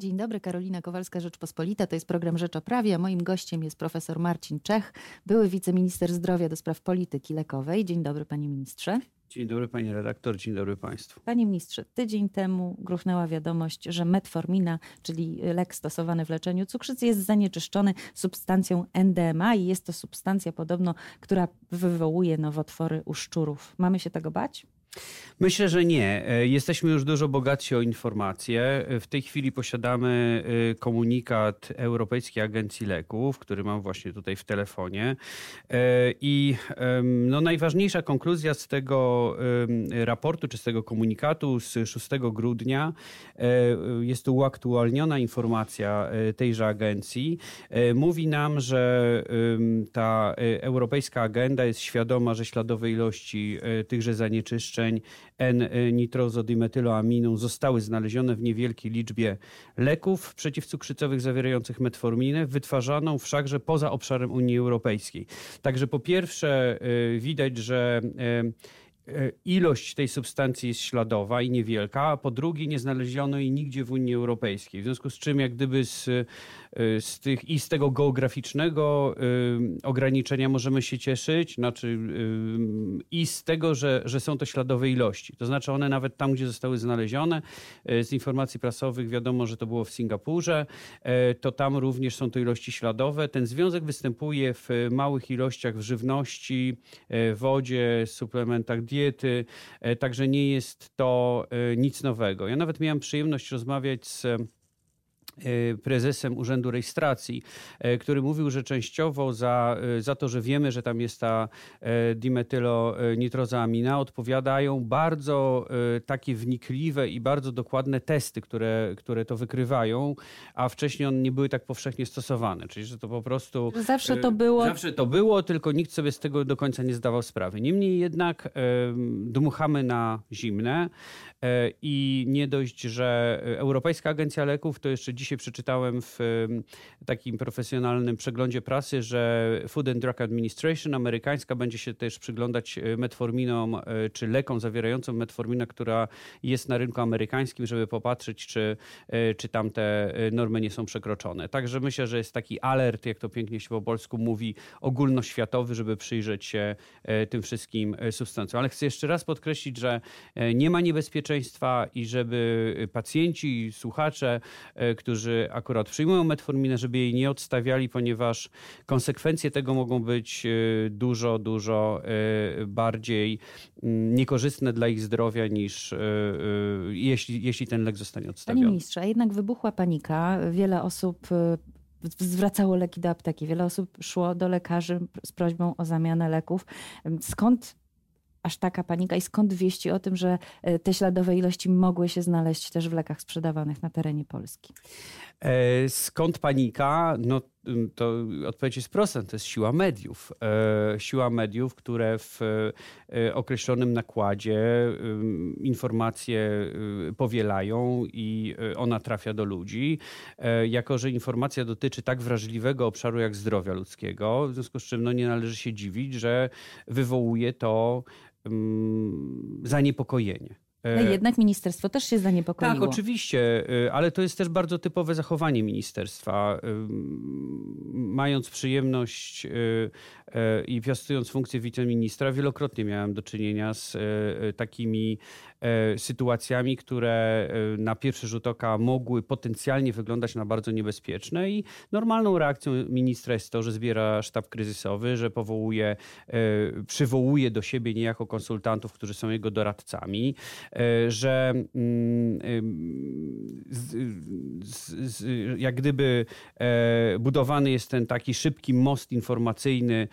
Dzień dobry, Karolina Kowalska, Rzeczpospolita. To jest program Rzecz o Prawie, moim gościem jest profesor Marcin Czech, były wiceminister zdrowia do spraw polityki lekowej. Dzień dobry, panie ministrze. Dzień dobry pani redaktor, dzień dobry państwu. Panie ministrze, tydzień temu gruchnęła wiadomość, że metformina, czyli lek stosowany w leczeniu cukrzycy, jest zanieczyszczony substancją NDMA i jest to substancja podobno, która wywołuje nowotwory u szczurów. Mamy się tego bać? Myślę, że nie. E, jesteśmy już dużo bogatsi o informacje. E, w tej chwili posiadamy e, komunikat Europejskiej Agencji Leków, który mam właśnie tutaj w telefonie. I no, najważniejsza konkluzja z tego raportu, czy z tego komunikatu z 6 grudnia jest to uaktualniona informacja tejże agencji. Mówi nam, że ta europejska agenda jest świadoma, że śladowe ilości tychże zanieczyszczeń N-nitrozodimetyloaminą zostały znalezione w niewielkiej liczbie leków przeciwcukrzycowych zawierających metforminę, wytwarzaną wszakże poza obszarem Unii Europejskiej. Także po pierwsze y, widać, że y, ilość tej substancji jest śladowa i niewielka, a po drugie nie znaleziono jej nigdzie w Unii Europejskiej. W związku z czym jak gdyby z, e, z tych i z tego geograficznego y, ograniczenia możemy się cieszyć, znaczy i z tego, że, że są to śladowe ilości. To znaczy one nawet tam, gdzie zostały znalezione, z informacji prasowych wiadomo, że to było w Singapurze, to tam również są to ilości śladowe. Ten związek występuje w małych ilościach w żywności, wodzie, suplementach diety, diety, e, także nie jest to e, nic nowego. Ja nawet miałem przyjemność rozmawiać z prezesem Urzędu Rejestracji, e, który mówił, że częściowo za, e, za to, że wiemy, że tam jest ta dimethylonitrozoamina, odpowiadają bardzo takie wnikliwe i bardzo dokładne testy, które, które to wykrywają, a wcześniej one nie były tak powszechnie stosowane. Czyli, że to po prostu... Zawsze to było... Zawsze to było, tylko nikt sobie z tego do końca nie zdawał sprawy. Niemniej jednak dmuchamy na zimne i nie dość, że Europejska Agencja Leków to jeszcze dzisiaj przeczytałem w takim profesjonalnym przeglądzie prasy, że Food and Drug Administration amerykańska będzie się też przyglądać e, metforminom, e, czy lekom zawierającym metforminę, która jest na rynku amerykańskim, żeby popatrzeć, czy, e, czy tam te normy nie są przekroczone. Także myślę, że jest taki alert, jak to pięknie się po polsku mówi, ogólnoświatowy, żeby przyjrzeć się tym wszystkim substancjom. Ale chcę jeszcze raz podkreślić, że nie ma niebezpieczeństwa i żeby pacjenci, słuchacze, którzy którzy akurat przyjmują metforminę, żeby jej nie odstawiali, ponieważ konsekwencje tego mogą być e, dużo, dużo e, bardziej mm, niekorzystne dla ich zdrowia niż e, jeśli, jeśli ten lek zostanie odstawiony. Panie ministrze, jednak wybuchła panika. Wiele osób zwracało leki do apteki. Wiele osób szło do lekarzy z prośbą o zamianę leków. Skąd aż taka panika i skąd wieści o tym, że e, te śladowe ilości mogły się znaleźć też w lekach sprzedawanych na terenie Polski? E, skąd panika? No to odpowiedź jest prosta, to jest siła mediów. E, siła mediów, które w określonym nakładzie informacje powielają i ona trafia do ludzi. Jako, że informacja dotyczy tak wrażliwego obszaru jak zdrowia ludzkiego, w związku z czym no, nie należy się dziwić, że wywołuje to zaniepokojenie. No jednak ministerstwo też się zaniepokoiło. Tak, oczywiście, e, ale to jest też bardzo typowe zachowanie ministerstwa. Mając przyjemność e, e, i piastując funkcję wiceministra, wielokrotnie miałem do czynienia z takimi sytuacjami, które na pierwszy rzut oka mogły potencjalnie wyglądać na bardzo niebezpieczne. I normalną reakcją ministra jest to, że zbiera sztab kryzysowy, że powołuje, przywołuje do siebie niejako konsultantów, którzy są jego doradcami, E, że mm, jak gdyby e, budowany jest ten taki szybki most informacyjny e,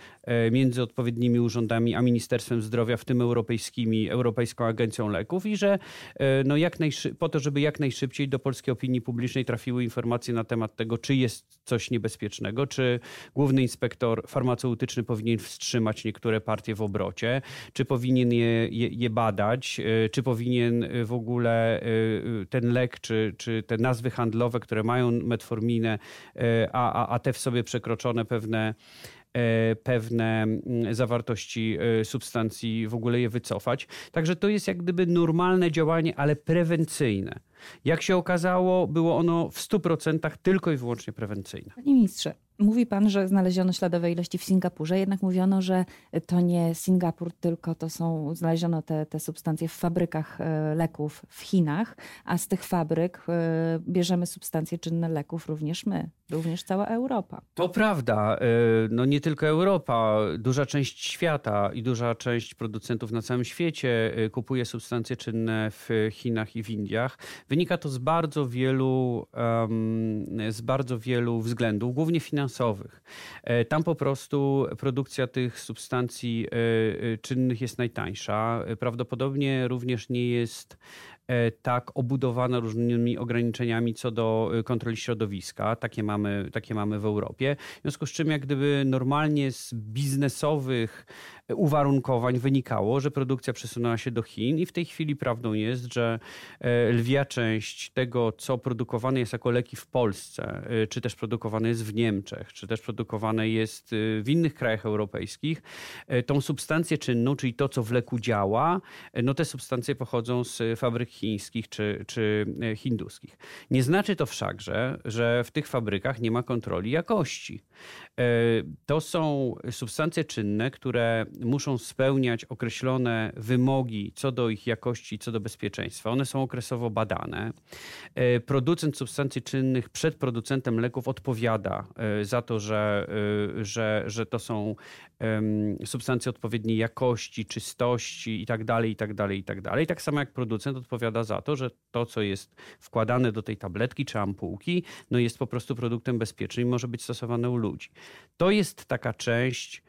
między odpowiednimi urzędami a Ministerstwem Zdrowia, w tym europejskimi, Europejską Agencją Leków i że no jak po to, żeby jak najszybciej do polskiej opinii publicznej trafiły informacje na temat tego, czy jest coś niebezpiecznego, czy główny inspektor farmaceutyczny powinien wstrzymać niektóre partie w obrocie, czy powinien je, je, je badać, czy powinien w ogóle ten lek, czy, czy te nazwy handlowe, które mają metforminę, a, a, a te w sobie przekroczone pewne pewne mm, zawartości substancji, w ogóle je wycofać. Także to jest jak gdyby normalne działanie, ale prewencyjne. Jak się okazało, było ono w 100% tylko i wyłącznie prewencyjne. Panie ministrze, Mówi pan, że znaleziono śladowe ilości w Singapurze, jednak mówiono, że to nie Singapur, tylko to są, znaleziono te, te substancje w fabrykach e, leków w Chinach, a z tych fabryk e, bierzemy substancje czynne leków również my, również cała Europa. To prawda. E, no nie tylko Europa, duża część świata i duża część producentów na całym świecie kupuje substancje czynne w Chinach i w Indiach. Wynika to z bardzo wielu, z bardzo wielu względów, głównie finansowych. E, tam po prostu produkcja tych substancji e, e, czynnych jest najtańsza. Prawdopodobnie również nie jest tak obudowana różnymi ograniczeniami co do kontroli środowiska. Takie mamy, takie mamy w Europie. W związku z czym, jak gdyby normalnie z biznesowych uwarunkowań wynikało, że produkcja przesunęła się do Chin i w tej chwili prawdą jest, że e, lwia część tego, co produkowane jest jako leki w Polsce, e, czy też produkowane jest w Niemczech, czy też produkowane jest e, w innych krajach europejskich, tą substancję czynną, czyli to, co w leku działa, no te substancje pochodzą z fabryk chińskich czy, czy hinduskich. Nie znaczy to wszakże, że w tych fabrykach nie ma kontroli jakości. To są substancje czynne, które muszą spełniać określone wymogi co do ich jakości, co do bezpieczeństwa. One są okresowo badane. E, producent substancji czynnych przed producentem leków odpowiada e, za to, że, e, że, że to są substancje odpowiedniej jakości, czystości itd., itd., itd. Tak samo jak producent odpowiada za to, że to, co jest wkładane do tej tabletki czy ampułki, no jest po prostu produktem bezpiecznym i może być stosowane u ludzi. To jest taka część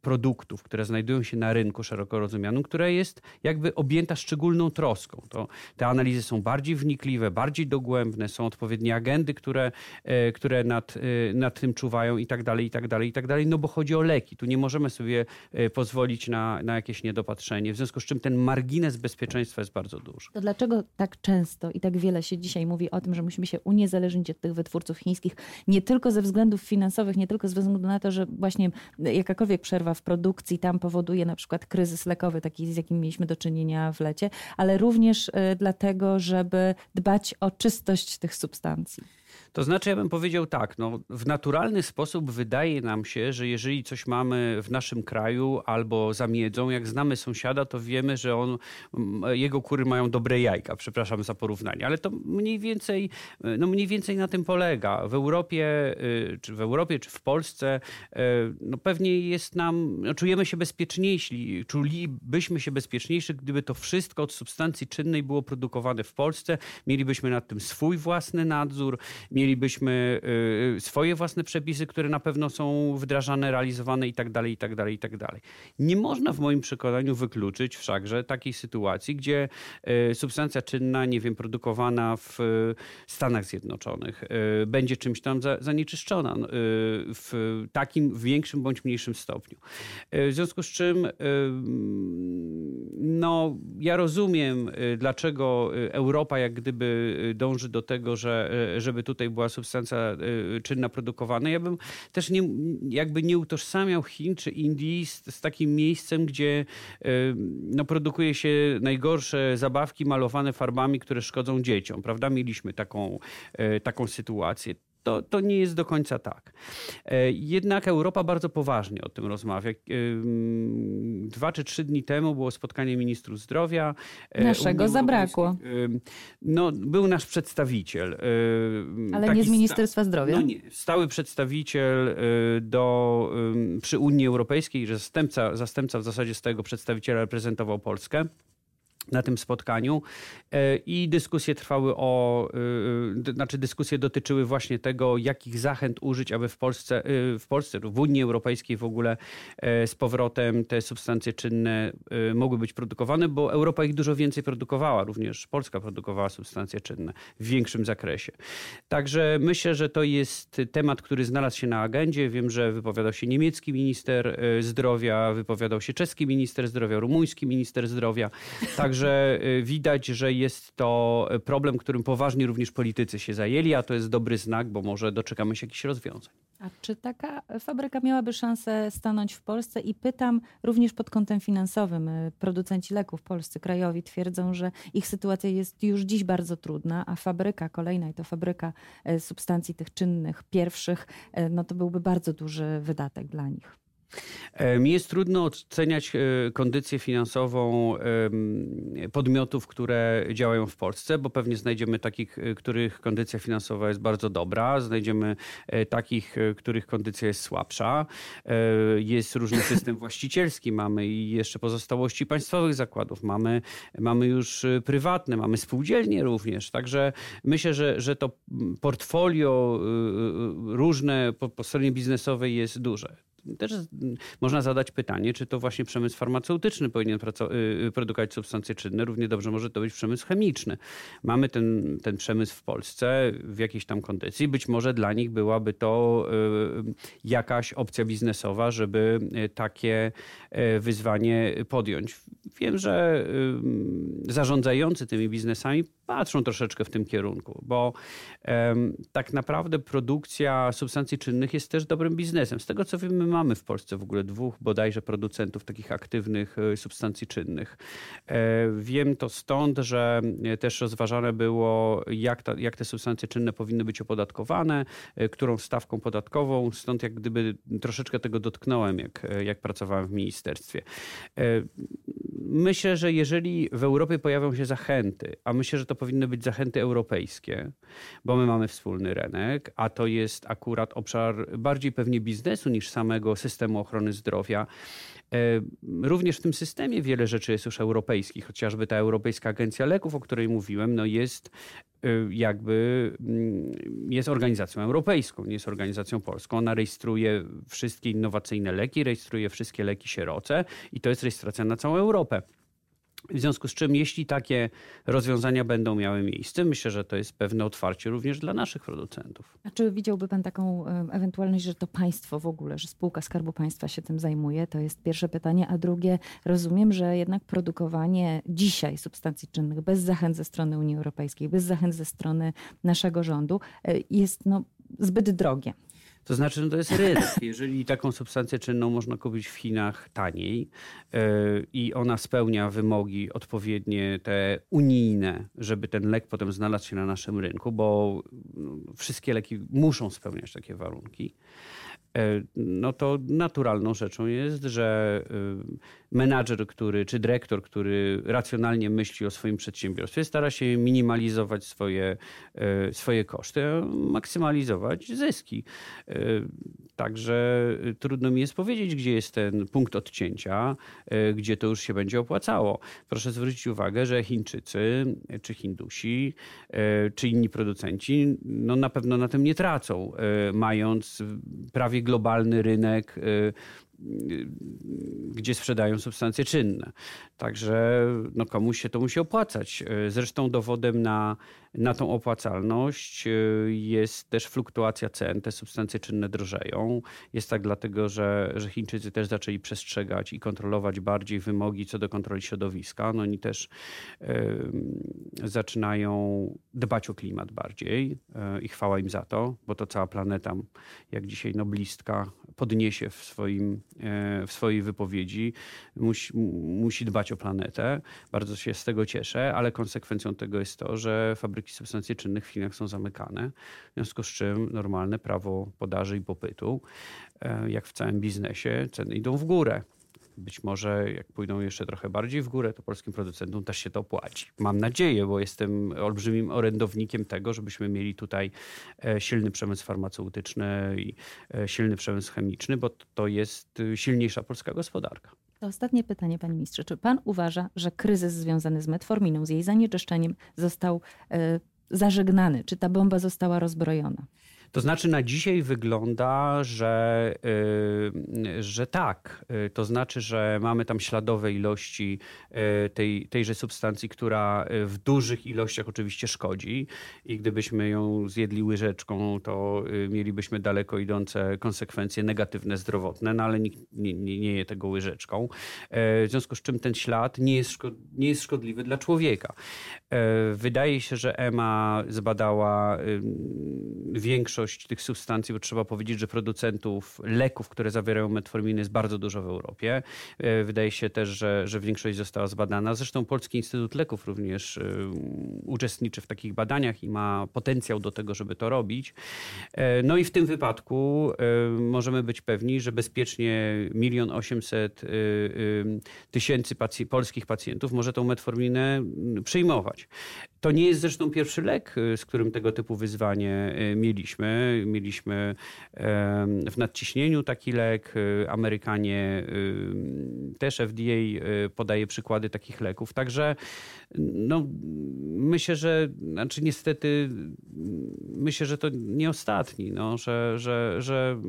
produktów, które znajdują się na rynku szeroko rozumianym, która jest jakby objęta szczególną troską. To, te analizy są bardziej wnikliwe, bardziej dogłębne, są odpowiednie agendy, które, e, które nad, e, nad tym czuwają i tak dalej, i tak dalej, i tak dalej, no bo chodzi o leki. Tu nie możemy sobie pozwolić na, na jakieś niedopatrzenie, w związku z czym ten margines bezpieczeństwa jest bardzo duży. To dlaczego tak często i tak wiele się dzisiaj mówi o tym, że musimy się uniezależnić od tych wytwórców chińskich, nie tylko ze względów finansowych, nie tylko ze względu na to, że właśnie jakakolwiek przerwa w produkcji tam powoduje na przykład kryzys lekowy, taki z jakim mieliśmy do czynienia w lecie, ale również y, dlatego, żeby dbać o czystość tych substancji. To znaczy, ja bym powiedział tak, no, w naturalny sposób wydaje nam się, że jeżeli coś mamy w naszym kraju albo za miedzą, jak znamy sąsiada, to wiemy, że on, jego kury mają dobre jajka, przepraszam za porównanie, ale to mniej więcej, no mniej więcej na tym polega. W Europie, y, czy w Europie, czy w Polsce, y, no pewnie jest nam, no czujemy się bezpieczniejsi, czulibyśmy się bezpieczniejsi, gdyby to wszystko od substancji czynnej było produkowane w Polsce, mielibyśmy nad tym swój własny nadzór, mielibyśmy y, swoje własne przepisy, które na pewno są wdrażane, realizowane i tak dalej, i tak dalej, i tak dalej. Nie można w moim przekonaniu wykluczyć wszakże takiej sytuacji, gdzie y, substancja czynna, nie wiem, produkowana w Stanach Zjednoczonych y, będzie czymś tam zanieczyszczona w takim większym bądź mniejszym stopniu. W związku z czym no, ja rozumiem, dlaczego Europa jak gdyby dąży do tego, że, żeby tutaj była substancja y, czynna produkowana. Ja bym też nie, jakby nie utożsamiał Chin czy Indii z, z takim miejscem, gdzie y, no, produkuje się najgorsze zabawki malowane farbami, które szkodzą dzieciom. Prawda? Mieliśmy taką, y, taką sytuację to, to nie jest do końca tak. E, jednak Europa bardzo poważnie o tym rozmawia. E, dwa czy trzy dni temu było spotkanie ministrów zdrowia. E, Naszego zabrakło. No, był nasz przedstawiciel. Ale nie z Ministerstwa Zdrowia? No nie, stały przedstawiciel do, przy Unii Europejskiej, że zastępca, zastępca w zasadzie z tego przedstawiciela reprezentował Polskę na tym spotkaniu e, i dyskusje trwały o, e, znaczy dyskusje dotyczyły właśnie tego, jakich zachęt użyć, aby w Polsce, e, w Polsce, w Unii Europejskiej w ogóle z powrotem te substancje czynne mogły być produkowane, bo Europa ich dużo więcej produkowała, również Polska produkowała substancje czynne w większym zakresie. Także myślę, że to jest temat, który znalazł się na agendzie. Wiem, że wypowiadał się niemiecki minister zdrowia, wypowiadał się czeski minister zdrowia, rumuński minister zdrowia. Także Także y, widać, że jest to problem, którym poważnie również politycy się zajęli, a to jest dobry znak, bo może doczekamy się jakichś rozwiązań. A czy taka fabryka miałaby szansę stanąć w Polsce? I pytam również pod kątem finansowym. Producenci leków polscy, krajowi twierdzą, że ich sytuacja jest już dziś bardzo trudna, a fabryka kolejna, i to fabryka substancji tych czynnych, pierwszych, no to byłby bardzo duży wydatek dla nich. E, mi jest trudno oceniać e, kondycję finansową podmiotów, które działają w Polsce, bo pewnie znajdziemy takich, e, których kondycja finansowa jest bardzo dobra, znajdziemy takich, których kondycja jest słabsza. Jest różny system właścicielski, mamy i jeszcze pozostałości państwowych zakładów, mamy, mamy już prywatne, mamy spółdzielnie również. Także myślę, że, że to portfolio różne po, po stronie biznesowej jest duże też można zadać pytanie, czy to właśnie przemysł farmaceutyczny powinien y, y, produkować substancje czynne. Równie dobrze może to być przemysł chemiczny. Mamy ten, ten przemysł w Polsce w jakiejś tam kondycji. Być może dla nich byłaby to y, jakaś opcja biznesowa, żeby takie wyzwanie podjąć. Wiem, że zarządzający tymi biznesami patrzą troszeczkę w tym kierunku, bo tak naprawdę produkcja substancji czynnych jest też dobrym biznesem. Z tego co wiemy, mamy w Polsce w ogóle dwóch bodajże producentów takich aktywnych e, substancji czynnych. E, wiem to stąd, że e, też rozważane było, jak, ta, jak te substancje czynne powinny być opodatkowane, którą stawką podatkową. Stąd jak gdyby troszeczkę tego dotknąłem, jak, jak pracowałem w ministerstwie. Myślę, że jeżeli w Europie pojawią się zachęty, a myślę, że to powinny być zachęty europejskie, bo my mamy wspólny rynek, a to jest akurat obszar bardziej pewnie biznesu niż samego systemu ochrony zdrowia. E, również w tym systemie wiele rzeczy jest już europejskich, chociażby ta Europejska Agencja Leków, o której mówiłem, no jest e, jakby mm, jest organizacją europejską, nie jest organizacją polską. Ona rejestruje wszystkie innowacyjne leki, rejestruje wszystkie leki sieroce i to jest rejestracja na całą Europę. W związku z czym, jeśli takie rozwiązania będą miały miejsce, myślę, że to jest pewne otwarcie również dla naszych producentów. A czy widziałby Pan taką ewentualność, że to państwo w ogóle, że spółka Skarbu Państwa się tym zajmuje? To jest pierwsze pytanie. A drugie, rozumiem, że jednak produkowanie dzisiaj substancji czynnych bez zachęt ze strony Unii Europejskiej, bez zachęt ze strony naszego rządu e, jest no, zbyt drogie. To znaczy, no to jest rynek. Jeżeli taką substancję czynną można kupić w Chinach taniej yy, i ona spełnia wymogi odpowiednie te unijne, żeby ten lek potem znalazł się na naszym rynku, bo no, wszystkie leki muszą spełniać takie warunki, no to naturalną rzeczą jest, że y, menadżer, który, czy dyrektor, który racjonalnie myśli o swoim przedsiębiorstwie, stara się minimalizować swoje, e, swoje koszty, maksymalizować zyski. E, także trudno mi jest powiedzieć, gdzie jest ten punkt odcięcia, gdzie to już się będzie opłacało. Proszę zwrócić uwagę, że Chińczycy, czy Hindusi, czy inni producenci, no na pewno na tym nie tracą, mając prawie globalny rynek y, gdzie sprzedają substancje czynne. Także no, komuś się to musi opłacać. Zresztą dowodem na, na tą opłacalność y, jest też fluktuacja cen. Te substancje czynne drożeją. Jest tak dlatego, że, że Chińczycy też zaczęli przestrzegać i kontrolować bardziej wymogi co do kontroli środowiska. No, oni też y, zaczynają dbać o klimat bardziej y, i chwała im za to, bo to cała planeta, jak dzisiaj noblistka podniesie w swoim w swojej wypowiedzi, musi, musi dbać o planetę. Bardzo się z tego cieszę, ale konsekwencją tego jest to, że fabryki substancji czynnych w Chinach są zamykane, w związku z czym normalne prawo podaży i popytu, e, jak w całym biznesie, ceny idą w górę. Być może jak pójdą jeszcze trochę bardziej w górę, to polskim producentom też się to opłaci. Mam nadzieję, bo jestem olbrzymim orędownikiem tego, żebyśmy mieli tutaj e, silny przemysł farmaceutyczny i e, silny przemysł chemiczny, bo to jest e, silniejsza polska gospodarka. To ostatnie pytanie, panie ministrze. Czy pan uważa, że kryzys związany z metforminą, z jej zanieczyszczeniem został zażegnany? Czy ta bomba została rozbrojona? To znaczy na dzisiaj wygląda, że, yy, że tak. Yy, to znaczy, że mamy tam śladowe ilości yy, tej, tejże substancji, która w dużych ilościach oczywiście szkodzi i gdybyśmy ją zjedli łyżeczką, to mielibyśmy daleko idące konsekwencje negatywne, zdrowotne, no ale nikt nie, nie, nie je tego łyżeczką. W związku z czym ten ślad nie jest, nie jest szkodliwy dla człowieka. Wydaje się, że EMA zbadała większość większość tych substancji, bo trzeba powiedzieć, że producentów leków, które zawierają metforminę jest bardzo dużo w Europie. Wydaje się też, że, że większość została zbadana. Zresztą Polski Instytut Leków również uczestniczy w takich badaniach i ma potencjał do tego, żeby to robić. No i w tym wypadku możemy być pewni, że bezpiecznie milion osiemset tysięcy polskich pacjentów może tą metforminę przyjmować. To nie jest zresztą pierwszy lek, y, z którym tego typu wyzwanie y, mieliśmy. Mieliśmy w nadciśnieniu taki lek. Y, Amerykanie też FDA podaje przykłady takich leków. Także no, myślę, że znaczy niestety myślę, że to nie ostatni, no, że, że, że,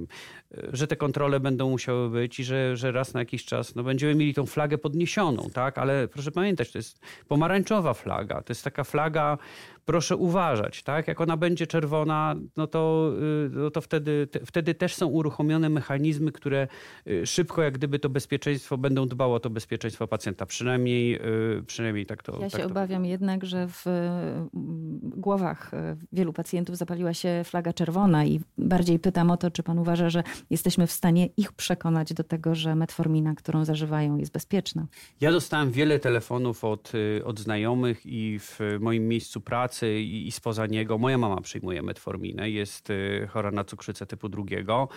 że te kontrole będą musiały być i że, że raz na jakiś czas no, będziemy mieli tą flagę podniesioną, tak? Ale proszę pamiętać, to jest pomarańczowa flaga. To jest taka flaga Gaga proszę uważać, tak? Jak ona będzie czerwona, no to, y, no to wtedy, te, wtedy też są uruchomione mechanizmy, które y, szybko jak gdyby to bezpieczeństwo, będą dbało o to bezpieczeństwo pacjenta. Przynajmniej, y, przynajmniej tak to Ja tak się to obawiam wygląda. jednak, że w głowach wielu pacjentów zapaliła się flaga czerwona i bardziej pytam o to, czy pan uważa, że jesteśmy w stanie ich przekonać do tego, że metformina, którą zażywają jest bezpieczna. Ja dostałem wiele telefonów od, od znajomych i w moim miejscu pracy i, i spoza niego. Moja mama przyjmuje metforminę, jest y, chora na cukrzycę typu drugiego.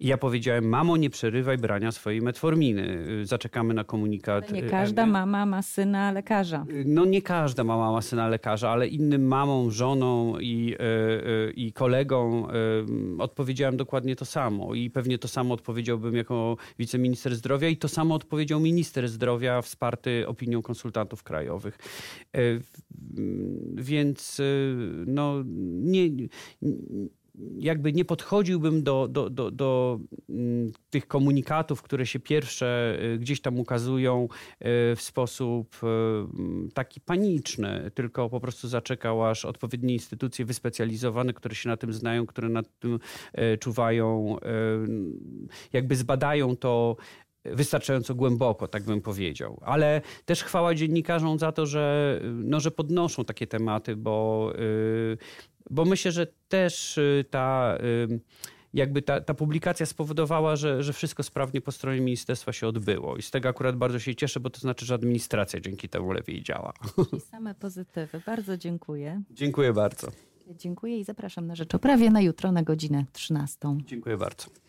I ja powiedziałem, mamo, nie przerywaj brania swojej metforminy. Y, Zaczekamy na komunikat. Nie y, każda mama ma syna lekarza. No nie każda mama ma syna lekarza, ale innym mamom, żoną i, i kolegom y, odpowiedziałem dokładnie to samo. I pewnie to samo odpowiedziałbym jako wiceminister zdrowia i to samo odpowiedział minister zdrowia wsparty opinią konsultantów krajowych. Y, Więc y, no nie jakby nie podchodziłbym do, do, do, do mm, tych komunikatów, które się pierwsze y, gdzieś tam ukazują y, w sposób y, taki paniczny, tylko po prostu zaczekał, aż odpowiednie instytucje wyspecjalizowane, które się na tym znają, które nad tym czuwają, jakby zbadają to wystarczająco głęboko, tak bym powiedział. Ale też chwała dziennikarzom za to, że, no, że podnoszą takie tematy, bo, bo myślę, że też ta jakby ta, ta publikacja spowodowała, że, że wszystko sprawnie po stronie ministerstwa się odbyło. I z tego akurat bardzo się cieszę, bo to znaczy, że administracja dzięki temu lepiej działa. I same pozytywy. Bardzo dziękuję. Dziękuję bardzo. Dziękuję i zapraszam na rzecz o prawie na jutro na godzinę 13. Dziękuję bardzo.